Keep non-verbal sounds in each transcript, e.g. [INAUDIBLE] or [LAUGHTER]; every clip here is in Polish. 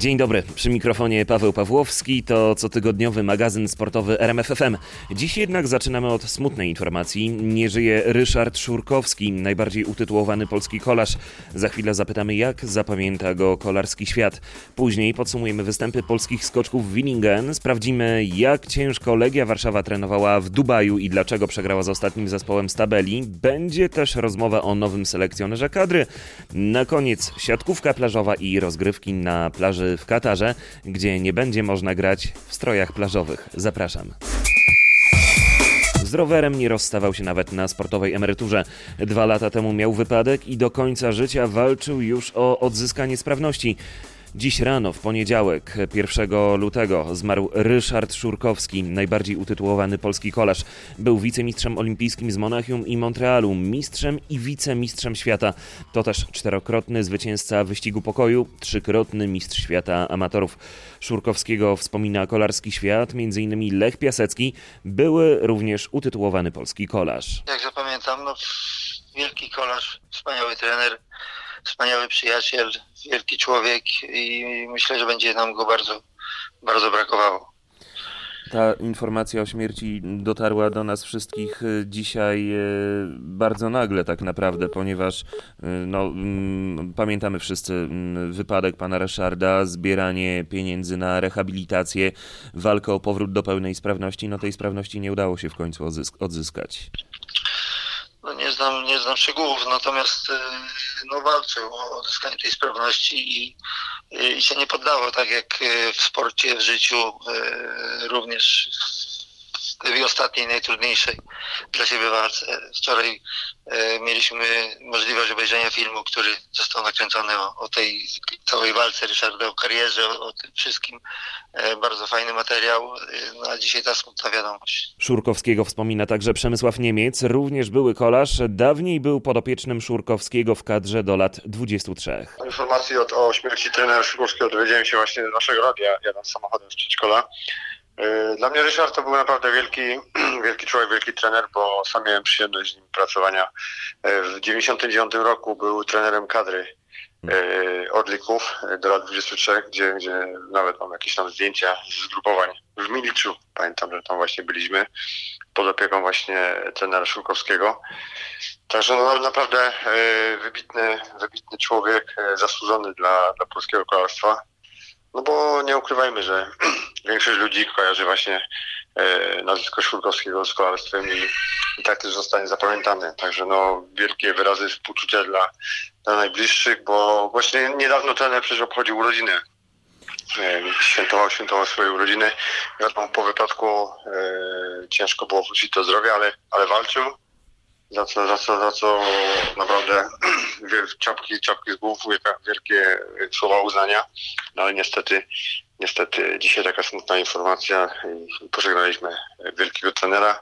Dzień dobry, przy mikrofonie Paweł Pawłowski, to cotygodniowy magazyn sportowy RMFFM. Dziś jednak zaczynamy od smutnej informacji. Nie żyje Ryszard Szurkowski, najbardziej utytułowany polski kolarz. Za chwilę zapytamy, jak zapamięta go kolarski świat. Później podsumujemy występy polskich skoczków w Willingen, sprawdzimy, jak ciężko Legia Warszawa trenowała w Dubaju i dlaczego przegrała z ostatnim zespołem z tabeli. Będzie też rozmowa o nowym selekcjonerze kadry. Na koniec siatkówka plażowa i rozgrywki na plaży w Katarze, gdzie nie będzie można grać w strojach plażowych. Zapraszam. Z rowerem nie rozstawał się nawet na sportowej emeryturze. Dwa lata temu miał wypadek i do końca życia walczył już o odzyskanie sprawności. Dziś rano, w poniedziałek, 1 lutego, zmarł Ryszard Szurkowski, najbardziej utytułowany polski kolarz. Był wicemistrzem olimpijskim z Monachium i Montrealu, mistrzem i wicemistrzem świata. To też czterokrotny zwycięzca wyścigu pokoju, trzykrotny mistrz świata amatorów. Szurkowskiego wspomina kolarski świat, m.in. Lech Piasecki, były również utytułowany polski kolarz. Jak zapamiętam, no, wielki kolarz, wspaniały trener, wspaniały przyjaciel, wielki człowiek i myślę, że będzie nam go bardzo, bardzo brakowało. Ta informacja o śmierci dotarła do nas wszystkich y, dzisiaj y, bardzo nagle tak naprawdę, ponieważ y, no, mm, pamiętamy wszyscy mm, wypadek pana Ryszarda, zbieranie pieniędzy na rehabilitację, walkę o powrót do pełnej sprawności. No tej sprawności nie udało się w końcu odzyskać. No nie znam, nie znam szczegółów, natomiast e, no, walczył o odzyskanie tej sprawności i, i się nie poddało, tak jak e, w sporcie, w życiu, również tej ostatniej, najtrudniejszej dla siebie walce. Wczoraj e, mieliśmy możliwość obejrzenia filmu, który został nakręcony o, o tej całej walce Ryszarda, o karierze, o, o tym wszystkim. E, bardzo fajny materiał, e, no a dzisiaj ta smutna wiadomość. Szurkowskiego wspomina także Przemysław Niemiec, również były kolarz, dawniej był podopiecznym Szurkowskiego w kadrze do lat 23. Informacji o, o śmierci trenera Szurkowskiego dowiedziałem się właśnie z naszego radia, jadąc samochodem z przedszkola. E, dla mnie Ryszard to był naprawdę wielki, [CLEARS THROAT] wielki człowiek, wielki trener, bo sam miałem przyjemność z nim pracowania. E, w 99 roku był trenerem kadry e, Orlików do lat 23, gdzie, gdzie nawet mam jakieś tam zdjęcia z zgrupowań w Miliczu. Pamiętam, że tam właśnie byliśmy pod opieką właśnie trenera Szulkowskiego. Także no, naprawdę wybitny, wybitny człowiek, zasłużony dla, dla polskiego kolarstwa. No bo nie ukrywajmy, że [CLEARS THROAT] większość ludzi kojarzy właśnie e, nazwisko Szurkowskiego z kolarstwem i, i tak też zostanie zapamiętany. Także no wielkie wyrazy współczucia dla, dla najbliższych, bo właśnie niedawno trener przecież obchodził urodziny. E, świętował, świętował swoje urodziny. Wiadomo, po wypadku e, ciężko było wrócić do zdrowia, ale, ale walczył za co, za co, za co naprawdę [CLEARS THROAT] czapki, czapki z głów, wielkie słowa uznania, no ale niestety, niestety dzisiaj taka smutna informacja i pożegnaliśmy wielkiego trenera,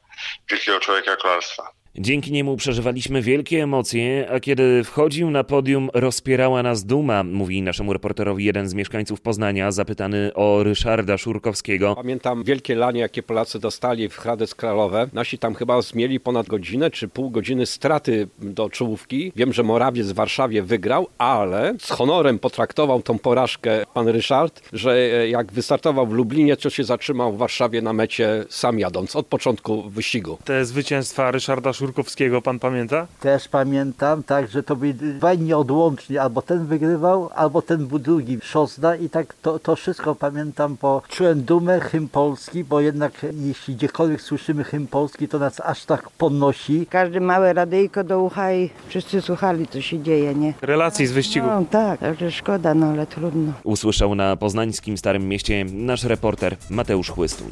wielkiego człowieka kolarstwa. Dzięki niemu przeżywaliśmy wielkie emocje, a kiedy wchodził na podium, rozpierała nas duma, mówi naszemu reporterowi jeden z mieszkańców Poznania, zapytany o Ryszarda Szurkowskiego. Pamiętam wielkie lanie, jakie Polacy dostali w Hradec Kralowe. Nasi tam chyba zmieli ponad godzinę czy pół godziny straty do czołówki. Wiem, że Morawiec w Warszawie wygrał, ale z honorem potraktował tą porażkę pan Ryszard, że e, jak wystartował w Lublinie, to się zatrzymał w Warszawie na mecie sam jadąc od początku wyścigu. Te zwycięstwa Ryszarda Szurkowskiego Szurkowskiego, pan pamięta? Też pamiętam, tak, że to byli dwaj nieodłącznie, albo ten wygrywał, albo ten był drugi, Szosna i tak to, to wszystko pamiętam, bo czułem dumę, hymn polski, bo jednak jeśli gdziekolwiek słyszymy hymn polski, to nas aż tak podnosi. Każdy małe radyjko do ucha i wszyscy słuchali, co się dzieje, nie? Relacji z wyścigu. No tak, także szkoda, no ale trudno. Usłyszał na poznańskim Starym Mieście nasz reporter Mateusz Chłystun.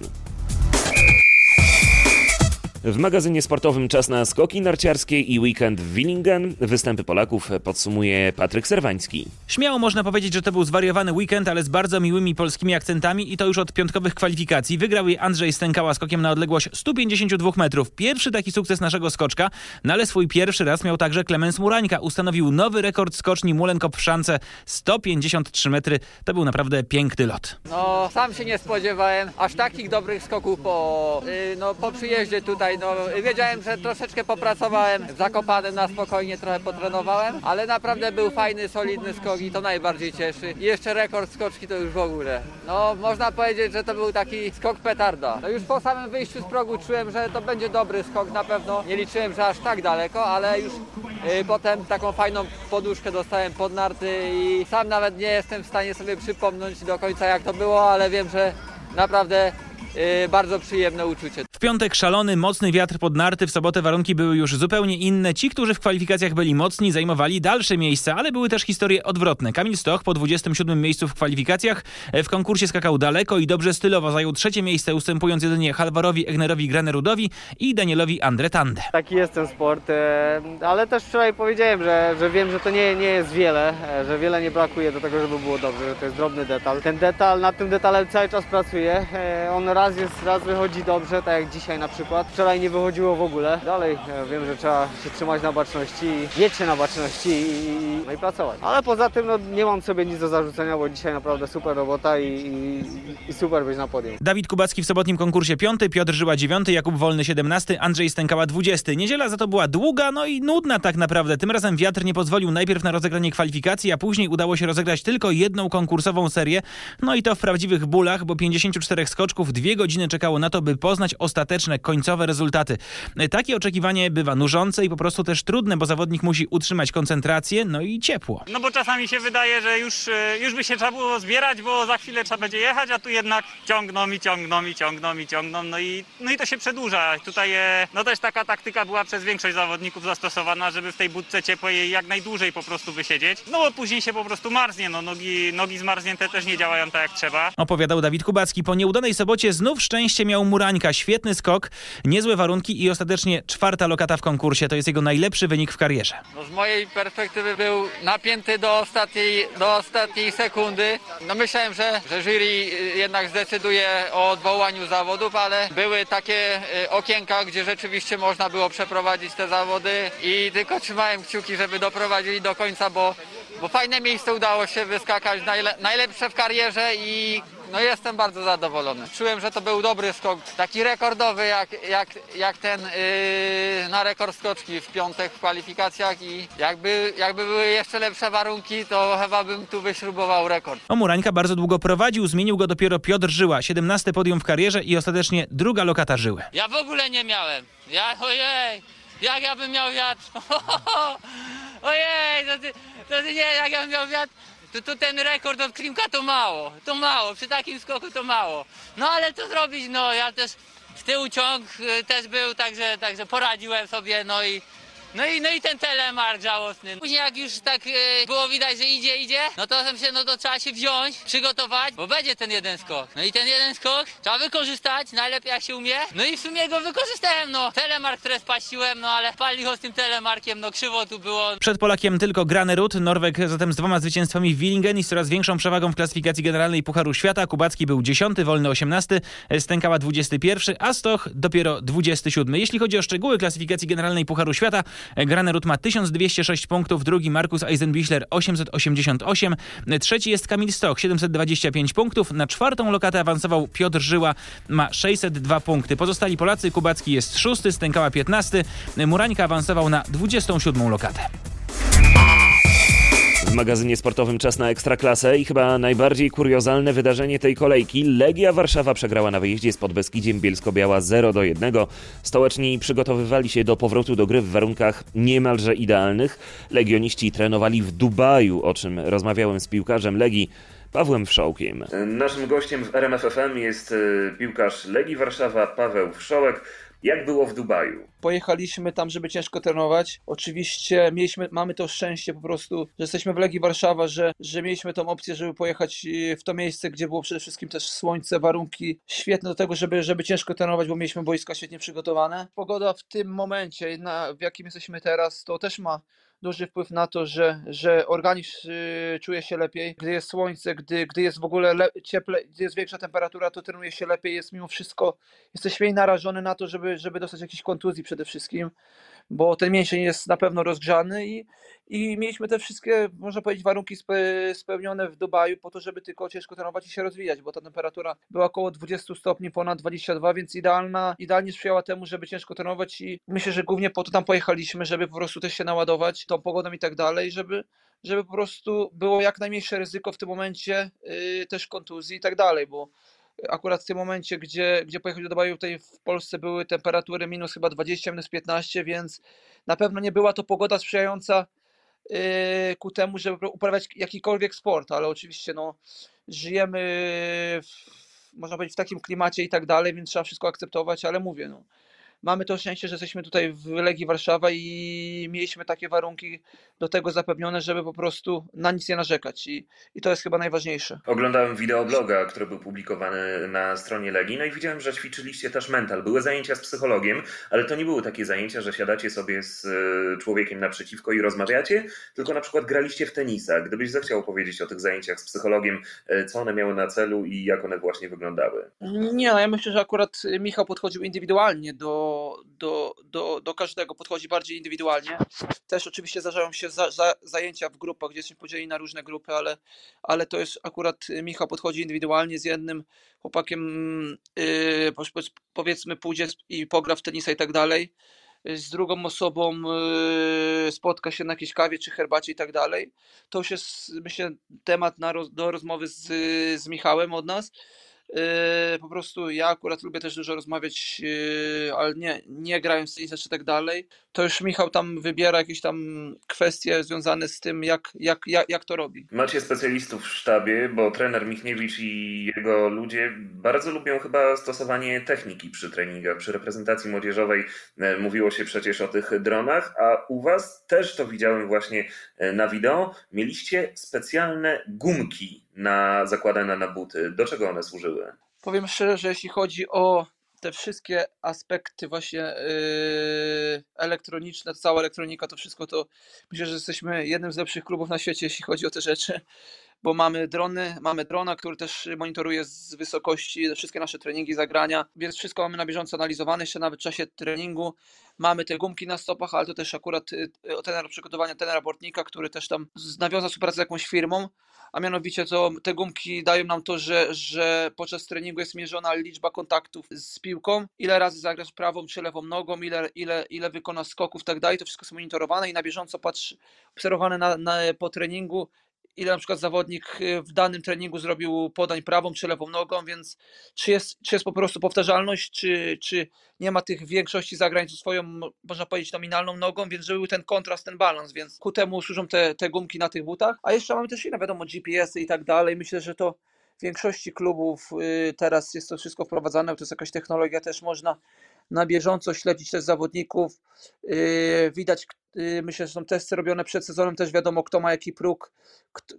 W magazynie sportowym czas na skoki narciarskie i weekend w Willingen. Występy Polaków podsumuje Patryk Serwański. Śmiało można powiedzieć, że to był zwariowany weekend, ale z bardzo miłymi polskimi akcentami i to już od piątkowych kwalifikacji. Wygrał je Andrzej Stękała skokiem na odległość 152 metrów. Pierwszy taki sukces naszego skoczka, no ale swój pierwszy raz miał także Klemens Murańka. Ustanowił nowy rekord skoczni Mulenkop w szance 153 metry. To był naprawdę piękny lot. No, sam się nie spodziewałem aż takich dobrych skoków po, yy, no, po przyjeździe tutaj No, wiedziałem, że troszeczkę popracowałem w Zakopanem na spokojnie, trochę potrenowałem, ale naprawdę był fajny, solidny skok i to najbardziej cieszy. I jeszcze rekord skoczki to już w ogóle. No, można powiedzieć, że to był taki skok petarda. No już po samym wyjściu z progu czułem, że to będzie dobry skok na pewno. Nie liczyłem, że aż tak daleko, ale już y, potem taką fajną poduszkę dostałem pod narty i sam nawet nie jestem w stanie sobie przypomnieć do końca jak to było, ale wiem, że naprawdę y, bardzo przyjemne uczucie. W piątek szalony, mocny wiatr pod narty, w sobotę warunki były już zupełnie inne. Ci, którzy w kwalifikacjach byli mocni, zajmowali dalsze miejsca, ale były też historie odwrotne. Kamil Stoch po 27 miejscu w kwalifikacjach e, w konkursie skakał daleko i dobrze stylowo zajął trzecie miejsce, ustępując jedynie Halvarowi Egnerowi Granerudowi i Danielowi Andretande. Taki jest ten sport, e, ale też wczoraj powiedziałem, że, że wiem, że to nie, nie jest wiele, e, że wiele nie brakuje do tego, żeby było dobrze, że to jest drobny detal. Ten detal, nad tym detalem cały czas pracuję. On raz jest, raz wychodzi dobrze, tak jak dzisiaj na przykład. Wczoraj nie wychodziło w ogóle. Dalej e, wiem, że trzeba się trzymać na baczności, mieć się na baczności i, no i pracować. Ale poza tym no, nie mam sobie nic do zarzucenia, bo dzisiaj naprawdę super robota i, i, i super być na podium. Dawid Kubacki w sobotnim konkursie piąty, Piotr Żyła dziewiąty, Jakub Wolny 17, Andrzej Stękała 20. Niedziela za to była długa, no i nudna tak naprawdę. Tym razem wiatr nie pozwolił najpierw na rozegranie kwalifikacji, a później udało się rozegrać tylko jedną konkursową serię. No i to w prawdziwych bólach, bo 54 skoczków dwie godziny czekało na to, by poznać ostateczne, końcowe rezultaty. Takie oczekiwanie bywa nużące i po prostu też trudne, bo zawodnik musi utrzymać koncentrację, no i ciepło. No bo czasami się wydaje, że już, e, już by się trzeba było zbierać, bo za chwilę trzeba będzie jechać, a tu jednak ciągną i ciągną i ciągną i ciągną, no i, no i to się przedłuża. Tutaj e, no też taka taktyka była przez większość zawodników zastosowana, żeby w tej budce ciepłej jak najdłużej po prostu wysiedzieć, no bo później się po prostu marznie, no nogi, nogi zmarznięte też nie działają tak jak trzeba. Opowiadał Dawid Kubacki. Po nieudanej sobocie znów szczęście miał Murańka. Świetny skok, niezłe warunki i ostatecznie czwarta lokata w konkursie. To jest jego najlepszy wynik w karierze. No z mojej perspektywy był napięty do ostatniej, do ostatniej sekundy. No myślałem, że, że jury y, jednak zdecyduje o odwołaniu zawodów, ale były takie y, okienka, gdzie rzeczywiście można było przeprowadzić te zawody i tylko trzymałem kciuki, żeby doprowadzili do końca, bo, bo fajne miejsce udało się wyskakać, najle, najlepsze w karierze i no jestem bardzo zadowolony. Czułem, że to był dobry skok, taki rekordowy jak, jak, jak ten yy, na rekord skoczki w piątek w kwalifikacjach i jakby, jakby były jeszcze lepsze warunki, to chyba bym tu wyśrubował rekord. O Murańka bardzo długo prowadził, zmienił go dopiero Piotr Żyła. 17 podium w karierze i ostatecznie druga lokata Żyły. Ja w ogóle nie miałem. Ja, ojej, jak ja bym miał wiatr. [LAUGHS] Ojej, to ty, to ty nie, jak ja bym miał wiatr. To, to ten rekord od Klimka to mało, to mało, przy takim skoku to mało. No ale co zrobić, no ja też z tyłu ciąg y, też był, także, także poradziłem sobie, no i no i, no i ten telemark żałosny. Później jak już tak e, było widać, że idzie, idzie, no to się, no to trzeba się wziąć, przygotować, bo będzie ten jeden skok. No i ten jeden skok trzeba wykorzystać, najlepiej jak się umie. No i w sumie go wykorzystałem, no. Telemark, które spaściłem, no ale pali go z tym telemarkiem, no krzywo tu było. Przed Polakiem tylko Granerud, Norweg zatem z dwoma zwycięstwami w Willingen i z coraz większą przewagą w klasyfikacji generalnej Pucharu Świata. Kubacki był 10, Wolny 18, Stękała 21, a Stoch dopiero 27. Jeśli chodzi o szczegóły klasyfikacji generalnej Pucharu Świata, Granerud ma 1206 punktów, drugi Markus Eisenbichler 888, trzeci jest Kamil Stoch 725 punktów, na czwartą lokatę awansował Piotr Żyła, ma 602 punkty. Pozostali Polacy, Kubacki jest szósty, Stękała 15, Murańka awansował na 27 lokatę. W magazynie sportowym czas na ekstraklasę i chyba najbardziej kuriozalne wydarzenie tej kolejki. Legia Warszawa przegrała na wyjeździe z Podbeskidziem Bielsko-Biała 0 do 1. Stołeczni przygotowywali się do powrotu do gry w warunkach niemalże idealnych. Legioniści trenowali w Dubaju, o czym rozmawiałem z piłkarzem Legii Pawłem Wszołkiem. Naszym gościem w RMFFM jest e, piłkarz Legii Warszawa Paweł Wszołek. Jak było w Dubaju? Pojechaliśmy tam, żeby ciężko trenować. Oczywiście mieliśmy, mamy to szczęście po prostu, że jesteśmy w Legii Warszawa, że, że mieliśmy tą opcję, żeby pojechać w to miejsce, gdzie było przede wszystkim też słońce, warunki świetne do tego, żeby, żeby ciężko trenować, bo mieliśmy boiska świetnie przygotowane. Pogoda w tym momencie, na, w jakim jesteśmy teraz, to też ma duży wpływ na to, że, że organizm y, czuje się lepiej. Gdy jest słońce, gdy, gdy jest w ogóle le, cieple, gdy jest większa temperatura, to trenuje się lepiej. Jest mimo wszystko, jesteś mniej narażony na to, żeby, żeby dostać jakiejś kontuzji przede wszystkim. Bo ten mięsień jest na pewno rozgrzany i, i mieliśmy te wszystkie, można powiedzieć, warunki spe, spełnione w Dubaju po to, żeby tylko ciężko trenować i się rozwijać, bo ta temperatura była około 20 stopni, ponad 22, więc idealna, idealnie sprzyjała temu, żeby ciężko trenować i myślę, że głównie po to tam pojechaliśmy, żeby po prostu też się naładować tą pogodą i tak dalej, żeby, żeby po prostu było jak najmniejsze ryzyko w tym momencie yy, też kontuzji i tak dalej, bo akurat w tym momencie, gdzie, gdzie pojechać do Dubaju, tutaj w Polsce były temperatury minus chyba 20, minus 15, więc na pewno nie była to pogoda sprzyjająca yy, ku temu, żeby uprawiać jakikolwiek sport, ale oczywiście no, żyjemy w, można powiedzieć w takim klimacie i tak dalej, więc trzeba wszystko akceptować, ale mówię, no, mamy to szczęście, że jesteśmy tutaj w Legii Warszawa i mieliśmy takie warunki do tego zapewnione, żeby po prostu na nic nie narzekać i, i to jest chyba najważniejsze. Oglądałem wideobloga, który był publikowany na stronie Legii, no i widziałem, że ćwiczyliście też mental. Były zajęcia z psychologiem, ale to nie były takie zajęcia, że siadacie sobie z e, człowiekiem naprzeciwko i rozmawiacie, tylko na przykład graliście w tenisa. Gdybyś zechciał powiedzieć o tych zajęciach z psychologiem, e, co one miały na celu i jak one właśnie wyglądały? Nie, no ja myślę, że akurat Michał podchodził indywidualnie do do, do, do każdego, podchodzi bardziej indywidualnie. Też oczywiście zdarzają się za, za, zajęcia w grupach, gdzie jesteśmy podzieleni na różne grupy, ale, ale to jest akurat Michał podchodzi indywidualnie z jednym chłopakiem, yy, powiedzmy, pójdzie i pogra w tenisa i tak dalej. Z drugą osobą yy, spotka się na jakiejś kawie czy herbacie i tak dalej. To już jest, myślę, temat na, do rozmowy z, z Michałem od nas. Yy, po prostu ja akurat lubię też dużo rozmawiać, yy, ale nie, nie grając w czy tak dalej. To już Michał tam wybiera jakieś tam kwestie związane z tym, jak, jak, jak, jak to robi. Macie specjalistów w sztabie, bo trener Michniewicz i jego ludzie bardzo lubią chyba stosowanie techniki przy treningach. Przy reprezentacji młodzieżowej e, mówiło się przecież o tych dronach, a u was też to widziałem właśnie e, na wideo. Mieliście specjalne gumki na zakładane na buty. Do czego one służyły? Powiem szczerze, że jeśli chodzi o te wszystkie aspekty właśnie yy, elektroniczne, cała elektronika, to wszystko to myślę, że jesteśmy jednym z lepszych klubów na świecie, jeśli chodzi o te rzeczy bo mamy drony, mamy drona, który też monitoruje z wysokości wszystkie nasze treningi, zagrania, więc wszystko mamy na bieżąco analizowane, jeszcze nawet w czasie treningu. Mamy te gumki na stopach, ale to też akurat y, y, ten przygotowania ten raportnika, który też tam nawiązał współpracę z jakąś firmą, a mianowicie to te gumki dają nam to, że, że podczas treningu jest mierzona liczba kontaktów z piłką, ile razy zagrasz prawą czy lewą nogą, ile, ile, ile wykonasz skoków tak dalej, to wszystko jest monitorowane i na bieżąco patrz, obserwowane na, na, po treningu, ile na przykład zawodnik y, w danym treningu zrobił podań prawą czy lewą nogą, więc czy jest, czy jest po prostu powtarzalność, czy, czy nie ma tych większości zagrań swoją, można powiedzieć, nominalną nogą, więc żeby był ten kontrast, ten balans, więc ku temu służą te, te gumki na tych butach, a jeszcze mamy też inne, wiadomo, GPS-y i tak dalej, myślę, że to w większości klubów y, teraz jest to wszystko wprowadzane, to jest jakaś technologia, też można na bieżąco śledzić też zawodników. Yy, widać, yy, myślę, że są testy robione przed sezonem, też wiadomo, kto ma jaki próg,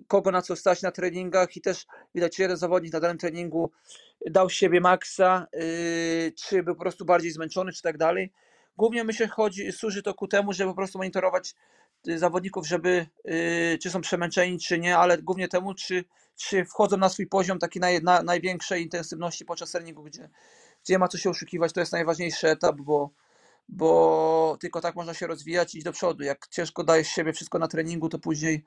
kogo na co stać na treningach i też widać, czy jeden zawodnik na danym treningu dał siebie maksa, yy, czy był po prostu bardziej zmęczony, czy tak dalej. Głównie myślę, chodzi, służy to ku temu, żeby po prostu monitorować zawodników, żeby czy są przemęczeni, czy nie, ale głównie temu, czy, czy wchodzą na swój poziom taki naj, na, największej intensywności podczas treningu, gdzie gdzie nie ma co się oszukiwać, to jest najważniejszy etap, bo, bo tylko tak można się rozwijać i iść do przodu. Jak ciężko dajesz siebie wszystko na treningu, to później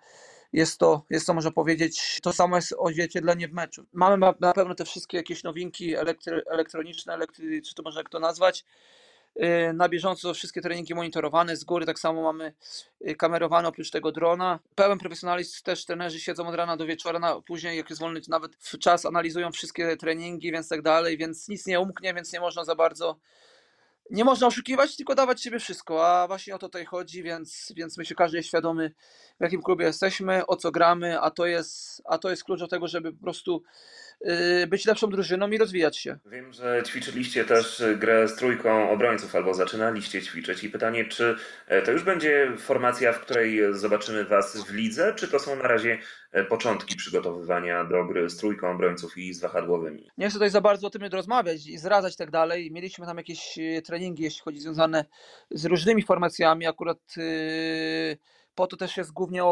jest to, jest to można powiedzieć, to samo jest odzwierciedlenie w meczu. Mamy na pewno te wszystkie jakieś nowinki elektry, elektroniczne, elektry, czy to można jak to nazwać, na bieżąco wszystkie treningi monitorowane z góry, tak samo mamy y, kamerowane oprócz tego drona. Pełen profesjonalizm, też trenerzy siedzą od rana do wieczora, na, później jak jest wolny nawet w czas analizują wszystkie treningi, więc tak dalej, więc nic nie umknie, więc nie można za bardzo nie można oszukiwać, tylko dawać siebie wszystko, a właśnie o to tutaj chodzi, więc, więc myślę, każdy jest świadomy, w jakim klubie jesteśmy, o co gramy, a to jest, a to jest klucz do tego, żeby po prostu yy, być lepszą drużyną i rozwijać się. Wiem, że ćwiczyliście też grę z trójką obrońców, albo zaczynaliście ćwiczyć i pytanie, czy e, to już będzie formacja, w której zobaczymy Was w lidze, czy to są na razie e, początki przygotowywania do gry z trójką obrońców i z wahadłowymi? Nie chcę tutaj za bardzo o tym rozmawiać i zradzać tak dalej. Mieliśmy tam jakieś treningi treningi, jeśli chodzi związane z różnymi formacjami. Akurat yy, Po to też jest głównie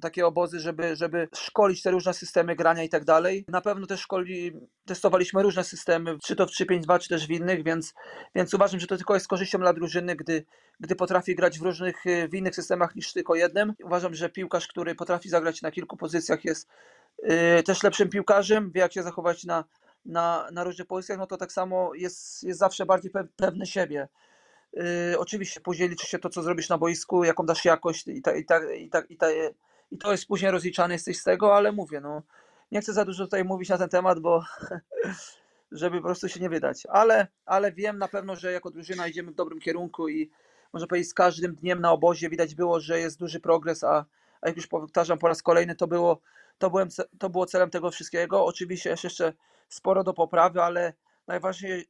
takie obozy, żeby, żeby szkolić te różne systemy grania i tak dalej. Na pewno też szkoli, testowaliśmy różne systemy, czy to w 3-5-2, czy też w innych, więc, więc uważam, że to tylko jest korzyścią dla drużyny, gdy, gdy potrafi grać w różnych, w innych systemach niż tylko jednym. Uważam, że piłkarz, który potrafi zagrać na kilku pozycjach jest yy, też lepszym piłkarzem, wie jak się zachować na, na, na różnych pozycjach, no to tak samo jest, jest zawsze bardziej pe- pewny siebie. Yy, oczywiście później liczy się to, co zrobisz na boisku, jaką dasz jakość i, ta, i, ta, i, ta, i, ta, i to jest później rozliczany jesteś z tego, ale mówię, no nie chcę za dużo tutaj mówić na ten temat, bo [LAUGHS] żeby po prostu się nie wydać, ale, ale wiem na pewno, że jako drużyna idziemy w dobrym kierunku i można powiedzieć z każdym dniem na obozie widać było, że jest duży progres, a, a jak już powtarzam po raz kolejny, to było, to, byłem, to było celem tego wszystkiego. Oczywiście jeszcze sporo do poprawy, ale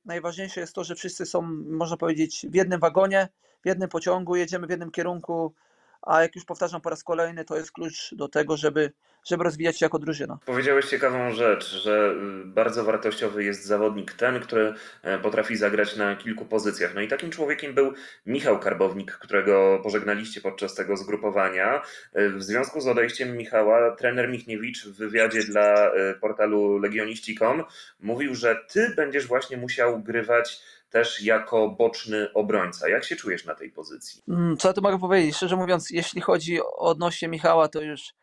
najważniejsze, jest to, że wszyscy są, można powiedzieć, w jednym wagonie, w jednym pociągu, jedziemy w jednym kierunku, a jak już powtarzam po raz kolejny, to jest klucz do tego, żeby, żeby rozwijać się jako drużyna. Powiedziałeś ciekawą rzecz, że y, bardzo wartościowy jest zawodnik ten, który e, potrafi zagrać na kilku pozycjach. No i takim człowiekiem był Michał Karbownik, którego pożegnaliście podczas tego zgrupowania. E, W związku z odejściem Michała, trener Michniewicz w wywiadzie dla e, portalu legioniści.com mówił, że ty będziesz właśnie musiał grywać też jako boczny obrońca. Jak się czujesz na tej pozycji? Mm, Co ja tu mogę powiedzieć? Szczerze mówiąc, jeśli chodzi o odnośnie Michała, to już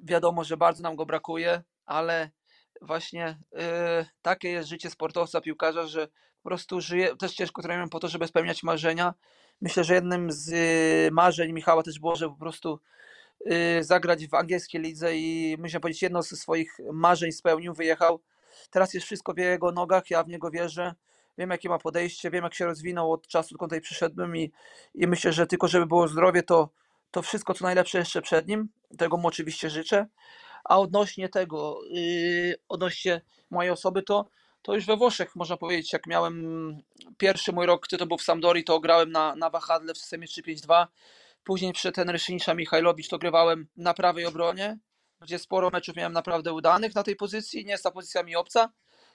wiadomo, że bardzo nam go brakuje, ale właśnie yy, takie jest życie sportowca, piłkarza, że po prostu żyje, też ciężko trenujemy po to, żeby spełniać marzenia. Myślę, że jednym z yy, marzeń Michała też było, żeby po prostu yy, zagrać w angielskiej lidze i myślę powiedzieć, jedno ze swoich marzeń spełnił, wyjechał. Teraz jest wszystko w jego nogach, ja w niego wierzę. Wiem, jakie ma podejście, wiem, jak się rozwinął od czasu, odkąd tutaj przyszedłem i, i myślę, że tylko żeby było zdrowie, to, to wszystko, co najlepsze jeszcze przed nim. Tego mu oczywiście życzę. A odnośnie tego, yy, odnośnie mojej osoby, to, to już we Włoszech, można powiedzieć, jak miałem pierwszy mój rok, to był w Sampdori, to grałem na, na wahadle w systemie 3-5-2. Później przyszedł ten Ryszynisza Michajlowicz, to grywałem na prawej obronie, gdzie sporo meczów miałem naprawdę udanych na tej pozycji. Nie jest ta pozycja mi obca,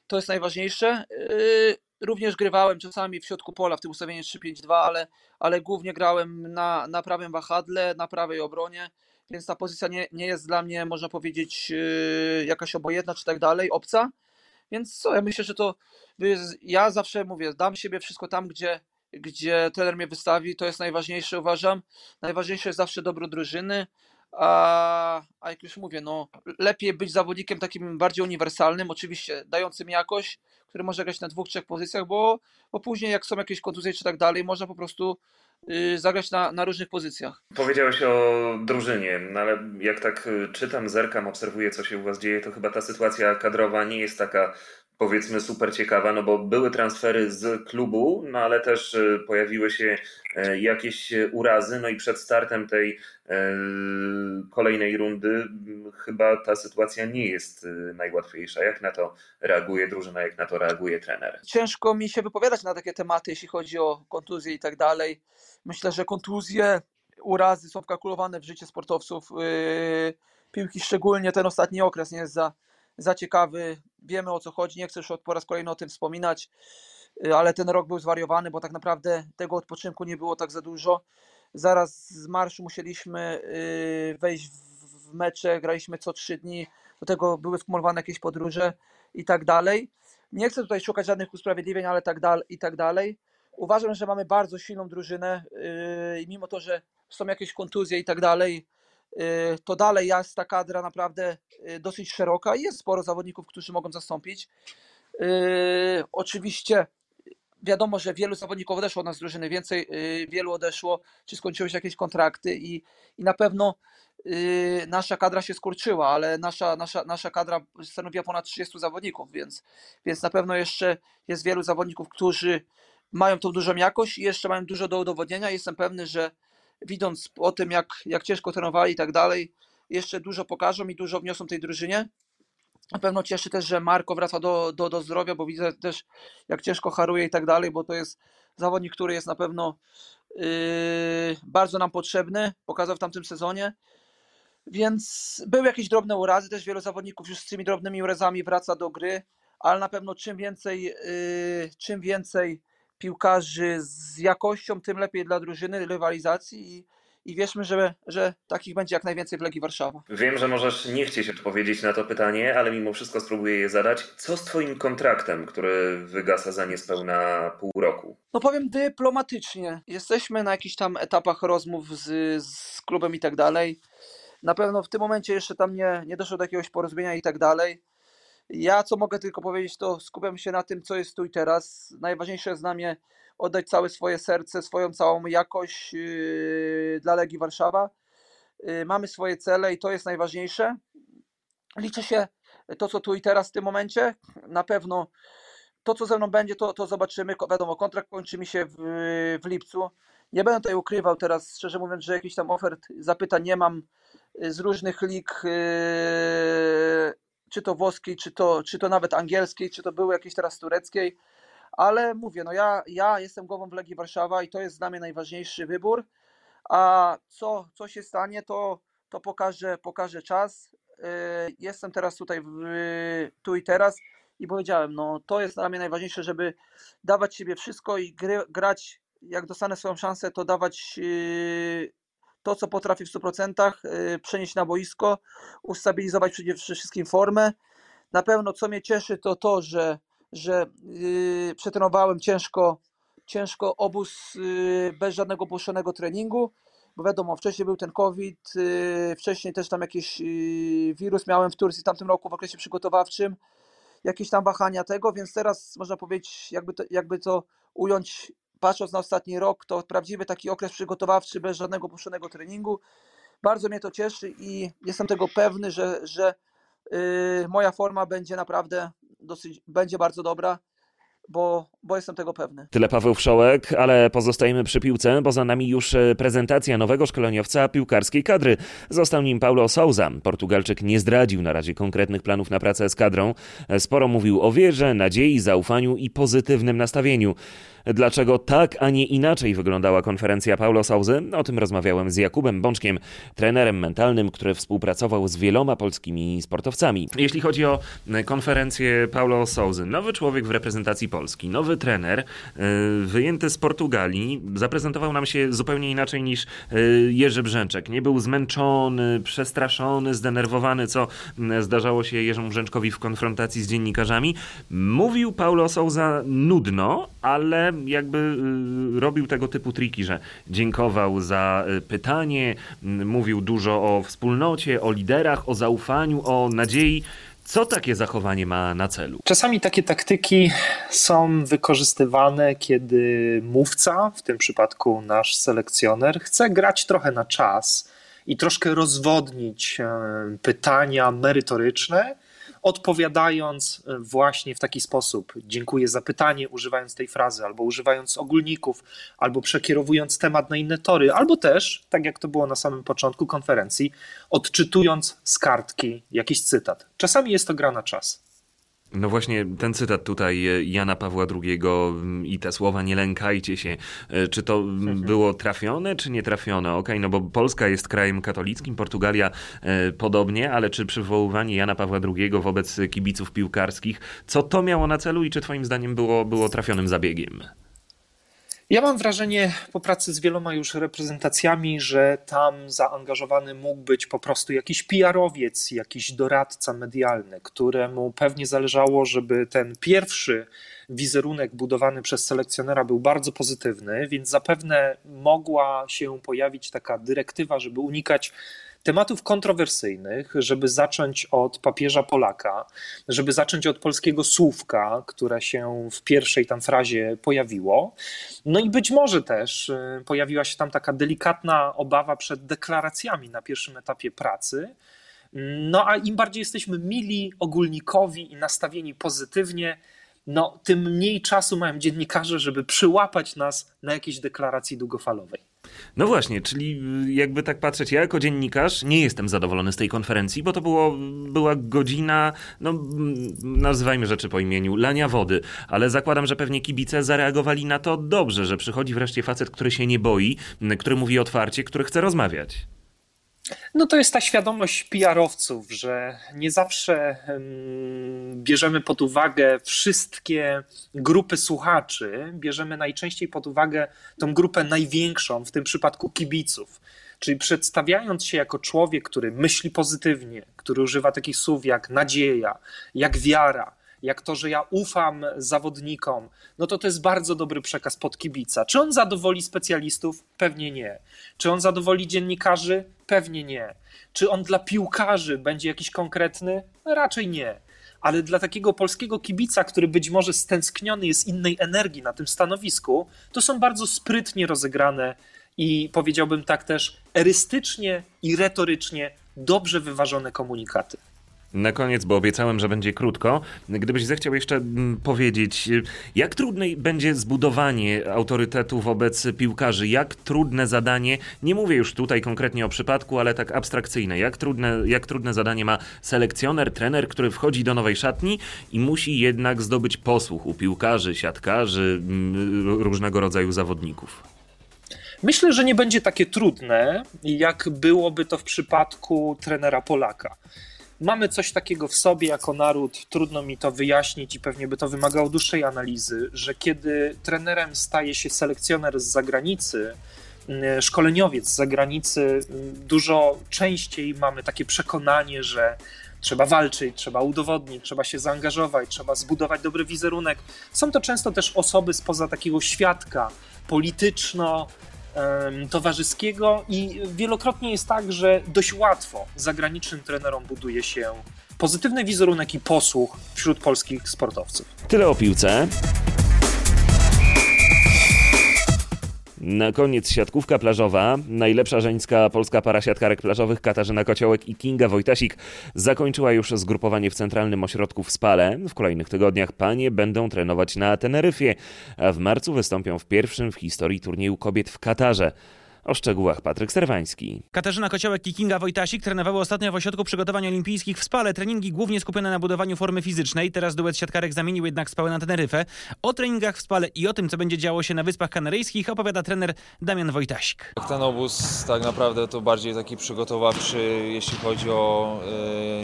to jest najważniejsze. Yy, również grywałem czasami w środku pola w tym ustawieniu 3-5-2, ale, ale głównie grałem na, na prawym wahadle, na prawej obronie, więc ta pozycja nie, nie jest dla mnie, można powiedzieć, yy, jakaś obojętna czy tak dalej, obca. Więc co, ja myślę, że to ja zawsze mówię, dam siebie wszystko tam, gdzie, gdzie trener mnie wystawi, to jest najważniejsze, uważam. Najważniejsze jest zawsze dobro drużyny, a, a jak już mówię, no lepiej być zawodnikiem takim bardziej uniwersalnym, oczywiście dającym jakość, który może grać na dwóch, trzech pozycjach, bo, bo później jak są jakieś kontuzje czy tak dalej, można po prostu y, zagrać na, na różnych pozycjach. Powiedziałeś o drużynie, no ale jak tak y, czytam, zerkam, obserwuję, co się u Was dzieje, to chyba ta sytuacja kadrowa nie jest taka powiedzmy super ciekawa, no bo były transfery z klubu, no ale też y, pojawiły się e, jakieś e, urazy, no i przed startem tej e, kolejnej rundy chyba ta sytuacja nie jest y, najłatwiejsza. Jak na to reaguje drużyna, jak na to reaguje trener? Ciężko mi się wypowiadać na takie tematy, jeśli chodzi o kontuzje i tak dalej. Myślę, że kontuzje, urazy są wkalkulowane w życie sportowców. Yy, piłki szczególnie ten ostatni okres nie jest za, za ciekawy. Wiemy o co chodzi, nie chcę już po raz kolejny o tym wspominać, yy, ale ten rok był zwariowany, bo tak naprawdę tego odpoczynku nie było tak za dużo. Zaraz z marszu musieliśmy yy, wejść w- mecze, graliśmy co trzy dni, do tego były skumulowane jakieś podróże i tak dalej. Nie chcę tutaj szukać żadnych usprawiedliwień, ale tak dal, i tak dalej. Uważam, że mamy bardzo silną drużynę yy, i mimo to, że są jakieś kontuzje i tak dalej, to dalej jest ta kadra naprawdę yy, dosyć szeroka i jest sporo zawodników, którzy mogą zastąpić. Yy, oczywiście wiadomo, że wielu zawodników odeszło od nas z drużyny, więcej, wielu odeszło, czy skończyły się jakieś kontrakty i, i na pewno nasza kadra się skurczyła, ale nasza, nasza, nasza kadra stanowiła ponad 30 zawodników, więc, więc na pewno jeszcze jest wielu zawodników, którzy mają tą dużą jakość i jeszcze mają dużo do udowodnienia. Jestem pewny, że widząc o tym, jak, jak ciężko trenowali i tak dalej, jeszcze dużo pokażą i dużo wniosą tej drużynie. Na pewno cieszy też, że Marko wraca do, do, do zdrowia, bo widzę też, jak ciężko haruje i tak dalej, bo to jest zawodnik, który jest na pewno yy, bardzo nam potrzebny. Pokazał w tamtym sezonie. Więc były jakieś drobne urazy, też wielu zawodników już z tymi drobnymi urazami wraca do gry, ale na pewno czym więcej, yy, czym więcej piłkarzy z jakością, tym lepiej dla drużyny, rywalizacji i, i wierzmy, że, że takich będzie jak najwięcej w Legii Warszawa. Wiem, że możesz nie chcieć odpowiedzieć na to pytanie, ale mimo wszystko spróbuję je zadać. Co z twoim kontraktem, który wygasa za niespełna pół roku? No powiem dyplomatycznie. Jesteśmy na jakichś tam etapach rozmów z, z klubem i tak dalej. Na pewno w tym momencie jeszcze tam nie, nie doszło do jakiegoś porozumienia i tak dalej. Ja co mogę tylko powiedzieć, to skupiam się na tym, co jest tu i teraz. Najważniejsze jest dla mnie oddać całe swoje serce, swoją całą jakość yy, dla Legii Warszawa. Yy, mamy swoje cele i to jest najważniejsze. Liczy się to, co tu i teraz w tym momencie. Na pewno to, co ze mną będzie, to, to zobaczymy. Wiadomo, kontrakt kończy mi się w, w lipcu. Nie będę tutaj ukrywał teraz, szczerze mówiąc, że jakichś tam ofert, zapytań nie mam y, z różnych lig, yy, czy to włoskiej, czy to, czy to nawet angielskiej, czy to były jakieś teraz tureckiej, ale mówię, no ja, ja jestem głową w Legii Warszawa i to jest dla mnie najważniejszy wybór, a co, co się stanie, to, to pokaże, pokaże czas. Yy, Jestem teraz tutaj, w, tu i teraz i powiedziałem, no to jest dla mnie najważniejsze, żeby dawać siebie wszystko i gry, grać, jak dostanę swoją szansę, to dawać yy, to, co potrafię w 100%, yy, przenieść na boisko, ustabilizować przede wszystkim formę. Na pewno, co mnie cieszy, to to, że, że yy, przetrenowałem ciężko, ciężko obóz yy, bez żadnego puszczonego treningu, bo wiadomo, wcześniej był ten COVID, yy, wcześniej też tam jakiś yy, wirus miałem w Turcji w tamtym roku w okresie przygotowawczym, jakieś tam wahania tego, więc teraz można powiedzieć, jakby to, jakby to ująć, patrząc na ostatni rok, to prawdziwy taki okres przygotowawczy bez żadnego puszczonego treningu. Bardzo mnie to cieszy i jestem tego pewny, że, że yy, moja forma będzie naprawdę dosyć, będzie bardzo dobra, bo, bo jestem tego pewny. Tyle Paweł Wszołek, ale pozostajemy przy piłce, bo za nami już e, prezentacja nowego szkoleniowca piłkarskiej kadry. Został nim Paulo Souza. Portugalczyk nie zdradził na razie konkretnych planów na pracę z kadrą. E, Sporo mówił o wierze, nadziei, zaufaniu i pozytywnym nastawieniu. Dlaczego tak, a nie inaczej wyglądała konferencja Paulo Souzy? O tym rozmawiałem z Jakubem Bączkiem, trenerem mentalnym, który współpracował z wieloma polskimi sportowcami. Jeśli chodzi o e, konferencję Paulo Souzy, nowy człowiek w reprezentacji Polski, nowy trener, e, wyjęty z Portugalii, zaprezentował nam się zupełnie inaczej niż e, Jerzy Brzęczek. Nie był zmęczony, przestraszony, zdenerwowany, co zdarzało się Jerzemu Brzęczkowi w konfrontacji z dziennikarzami. Mówił Paulo Souza nudno, ale jakby y, robił tego typu triki, że dziękował za y, pytanie, mówił dużo o wspólnocie, o liderach, o zaufaniu, o nadziei. Co takie zachowanie ma na celu? Czasami takie taktyki są wykorzystywane, kiedy mówca, w tym przypadku nasz selekcjoner, chce grać trochę na czas i troszkę rozwodnić e, pytania merytoryczne, odpowiadając e, właśnie w taki sposób. Dziękuję za pytanie, używając tej frazy, albo używając ogólników, albo przekierowując temat na inne tory, albo też, tak jak to było na samym początku konferencji, odczytując z kartki jakiś cytat. Czasami jest to gra na czas. No właśnie ten cytat tutaj e, Jana Pawła II m, i te słowa nie lękajcie się. E, Czy to m, było trafione, czy nie trafione? Okej, no bo Polska jest krajem katolickim, Portugalia e, podobnie, ale czy przywoływanie Jana Pawła II wobec kibiców piłkarskich, co to miało na celu i czy twoim zdaniem było, było trafionym zabiegiem? Ja mam wrażenie po pracy z wieloma już reprezentacjami, że tam zaangażowany mógł być po prostu jakiś PR-owiec, jakiś doradca medialny, któremu pewnie zależało, żeby ten pierwszy wizerunek budowany przez selekcjonera był bardzo pozytywny, więc zapewne mogła się pojawić taka dyrektywa, żeby unikać tematów kontrowersyjnych, żeby zacząć od papieża Polaka, żeby zacząć od polskiego słówka, które się w pierwszej tam frazie pojawiło. No i być może też y, pojawiła się tam taka delikatna obawa przed deklaracjami na pierwszym etapie pracy. No a im bardziej jesteśmy mili, ogólnikowi i nastawieni pozytywnie, no tym mniej czasu mają dziennikarze, żeby przyłapać nas na jakiejś deklaracji długofalowej. No właśnie, czyli y, jakby tak patrzeć, ja jako dziennikarz nie jestem zadowolony z tej konferencji, bo to było, była godzina, no mm, nazywajmy rzeczy po imieniu, lania wody, ale zakładam, że pewnie kibice zareagowali na to dobrze, że przychodzi wreszcie facet, który się nie boi, który mówi otwarcie, który chce rozmawiać. No to jest ta świadomość PR-owców, że nie zawsze em, bierzemy pod uwagę wszystkie grupy słuchaczy, bierzemy najczęściej pod uwagę tą grupę największą, w tym przypadku kibiców. Czyli przedstawiając się jako człowiek, który myśli pozytywnie, który używa takich słów jak nadzieja, jak wiara, jak to, że ja ufam zawodnikom, no to to jest bardzo dobry przekaz pod kibica. Czy on zadowoli specjalistów? Pewnie nie. Czy on zadowoli dziennikarzy? Pewnie nie. Czy on dla piłkarzy będzie jakiś konkretny? Raczej nie. Ale dla takiego polskiego kibica, który być może stęskniony jest innej energii na tym stanowisku, to są bardzo sprytnie rozegrane i powiedziałbym tak też erystycznie i retorycznie dobrze wyważone komunikaty. Na koniec, bo obiecałem, że będzie krótko. Gdybyś zechciał jeszcze mm, powiedzieć, jak trudne będzie zbudowanie autorytetu wobec piłkarzy? Jak trudne zadanie, nie mówię już tutaj konkretnie o przypadku, ale tak abstrakcyjne, jak trudne, jak trudne zadanie ma selekcjoner, trener, który wchodzi do nowej szatni i musi jednak zdobyć posłuch u piłkarzy, siatkarzy, mm, różnego rodzaju zawodników? Myślę, że nie będzie takie trudne, jak byłoby to w przypadku trenera Polaka mamy coś takiego w sobie jako naród, trudno mi to wyjaśnić i pewnie by to wymagało dłuższej analizy, że kiedy trenerem staje się selekcjoner z zagranicy, mm, szkoleniowiec z zagranicy, mm, dużo częściej mamy takie przekonanie, że trzeba walczyć, trzeba udowodnić, trzeba się zaangażować, trzeba zbudować dobry wizerunek. Są to często też osoby spoza takiego świadka polityczno towarzyskiego i wielokrotnie jest tak, że dość łatwo zagranicznym trenerom buduje się pozytywny wizerunek i posłuch wśród polskich sportowców. Tyle o piłce. Na koniec siatkówka plażowa. Najlepsza żeńska polska para siatkarek plażowych Katarzyna Kociołek i Kinga Wojtasik zakończyła już zgrupowanie w Centralnym Ośrodku w Spale. W kolejnych tygodniach panie będą trenować na Teneryfie, a w marcu wystąpią w pierwszym w historii turnieju kobiet w Katarze. O szczegółach Patryk Serwański. Katarzyna Kociołek i Kinga Wojtasik trenowały ostatnio w Ośrodku Przygotowań Olimpijskich w Spale. Treningi głównie skupione na budowaniu formy fizycznej. Teraz duet siatkarek zamienił jednak Spałę na Teneryfę. O treningach w Spale i o tym, co będzie działo się na Wyspach Kanaryjskich opowiada trener Damian Wojtasik. Ten obóz tak naprawdę to bardziej taki przygotowawczy, jeśli chodzi o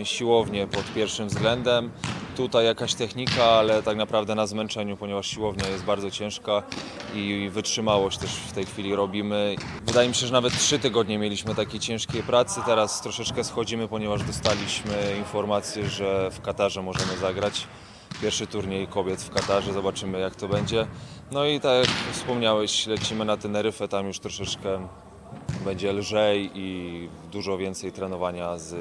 y, siłownię pod pierwszym względem. Tutaj jakaś technika, ale tak naprawdę na zmęczeniu, ponieważ siłownia jest bardzo ciężka i wytrzymałość też w tej chwili robimy. Wydaje mi się, że nawet trzy tygodnie mieliśmy takiej ciężkiej pracy. Teraz troszeczkę schodzimy, ponieważ dostaliśmy informację, że w Katarze możemy zagrać pierwszy turniej kobiet w Katarze. Zobaczymy jak to będzie. No i tak jak wspomniałeś, lecimy na Teneryfę, tam już troszeczkę będzie lżej i dużo więcej trenowania z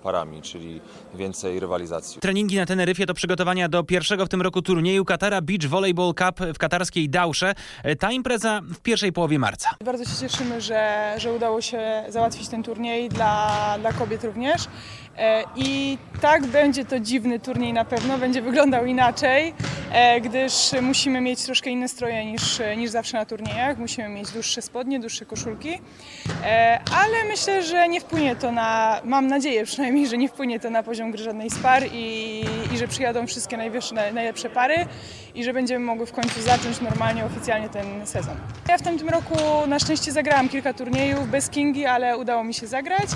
parami, czyli więcej rywalizacji. Treningi na Teneryfie to przygotowania do pierwszego w tym roku turnieju Katara Beach Volleyball Cup w katarskiej Dausze. Ta impreza w pierwszej połowie marca. Bardzo się cieszymy, że, że udało się załatwić ten turniej dla, dla kobiet również. E, I tak będzie to dziwny turniej na pewno, będzie wyglądał inaczej, e, gdyż musimy mieć troszkę inne stroje niż, niż zawsze na turniejach. Musimy mieć dłuższe spodnie, dłuższe koszulki, e, ale myślę, że nie wpłynie to na, mam nadzieję przynajmniej, że nie wpłynie to na poziom gry żadnej z par i, i że przyjadą wszystkie najwyższe, najlepsze pary i że będziemy mogły w końcu zacząć normalnie, oficjalnie ten sezon. Ja w tym roku na szczęście zagrałam kilka turniejów bez Kingi, ale udało mi się zagrać,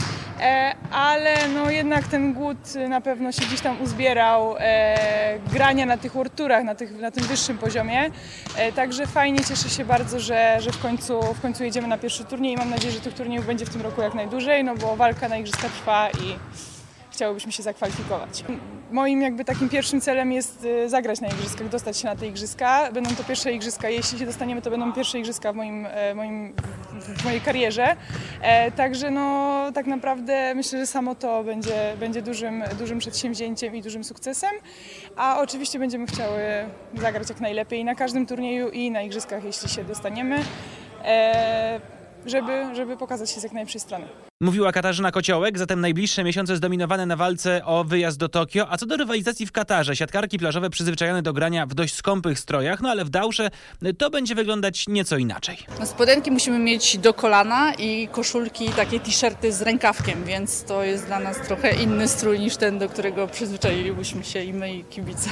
ale no jednak jednak ten głód na pewno się gdzieś tam uzbierał e, grania na tych worturach, na, tych, na tym wyższym poziomie. E, także fajnie, cieszę się bardzo, że, że w, końcu, w końcu jedziemy na pierwszy turniej i mam nadzieję, że tych turniejów będzie w tym roku jak najdłużej, no bo walka na igrzyska trwa i chciałobyśmy się zakwalifikować. Moim jakby takim pierwszym celem jest y, zagrać na igrzyskach, dostać się na te igrzyska. Będą to pierwsze igrzyska, jeśli się dostaniemy, to będą pierwsze igrzyska w, moim, e, moim, w mojej karierze. E, także no, tak naprawdę myślę, że samo to będzie, będzie dużym, dużym przedsięwzięciem i dużym sukcesem. A oczywiście będziemy chciały zagrać jak najlepiej na każdym turnieju i na igrzyskach, jeśli się dostaniemy. Żeby, żeby pokazać się z jak najlepszej strony. Mówiła Katarzyna Kociołek, zatem najbliższe miesiące zdominowane na walce o wyjazd do Tokio. A co do rywalizacji w Katarze, siatkarki plażowe przyzwyczajone do grania w dość skąpych strojach, no ale w Dausze to będzie wyglądać nieco inaczej. No, spodenki musimy mieć do kolana i koszulki, takie t-shirty z rękawkiem, więc to jest dla nas trochę inny strój niż ten, do którego przyzwyczailibyśmy się i my i kibice.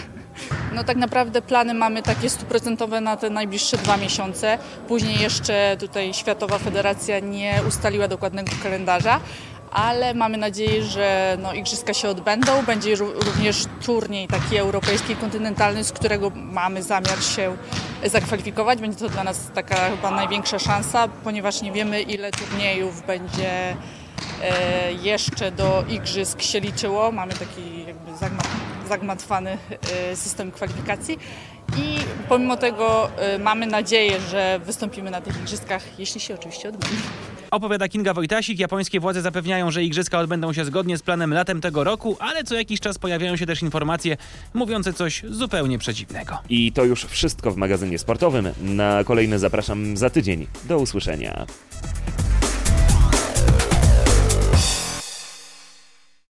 No tak naprawdę plany mamy takie stuprocentowe na te najbliższe dwa miesiące. Później jeszcze tutaj Światowa Federacja nie ustaliła dokładnego kalendarza, ale mamy nadzieję, że no, igrzyska się odbędą. Będzie ró- również turniej taki europejski, kontynentalny, z którego mamy zamiar się zakwalifikować. Będzie to dla nas taka chyba największa szansa, ponieważ nie wiemy ile turniejów będzie e, jeszcze do igrzysk się liczyło. Mamy taki jakby zagma- zagmatwany e, system kwalifikacji. I pomimo tego e, mamy nadzieję, że wystąpimy na tych igrzyskach, jeśli się oczywiście odbędą. Opowiada Kinga Wojtasik. Japońskie władze zapewniają, że igrzyska odbędą się zgodnie z planem latem tego roku, ale co jakiś czas pojawiają się też informacje mówiące coś zupełnie przeciwnego. I to już wszystko w magazynie sportowym. Na kolejny zapraszam za tydzień. Do usłyszenia.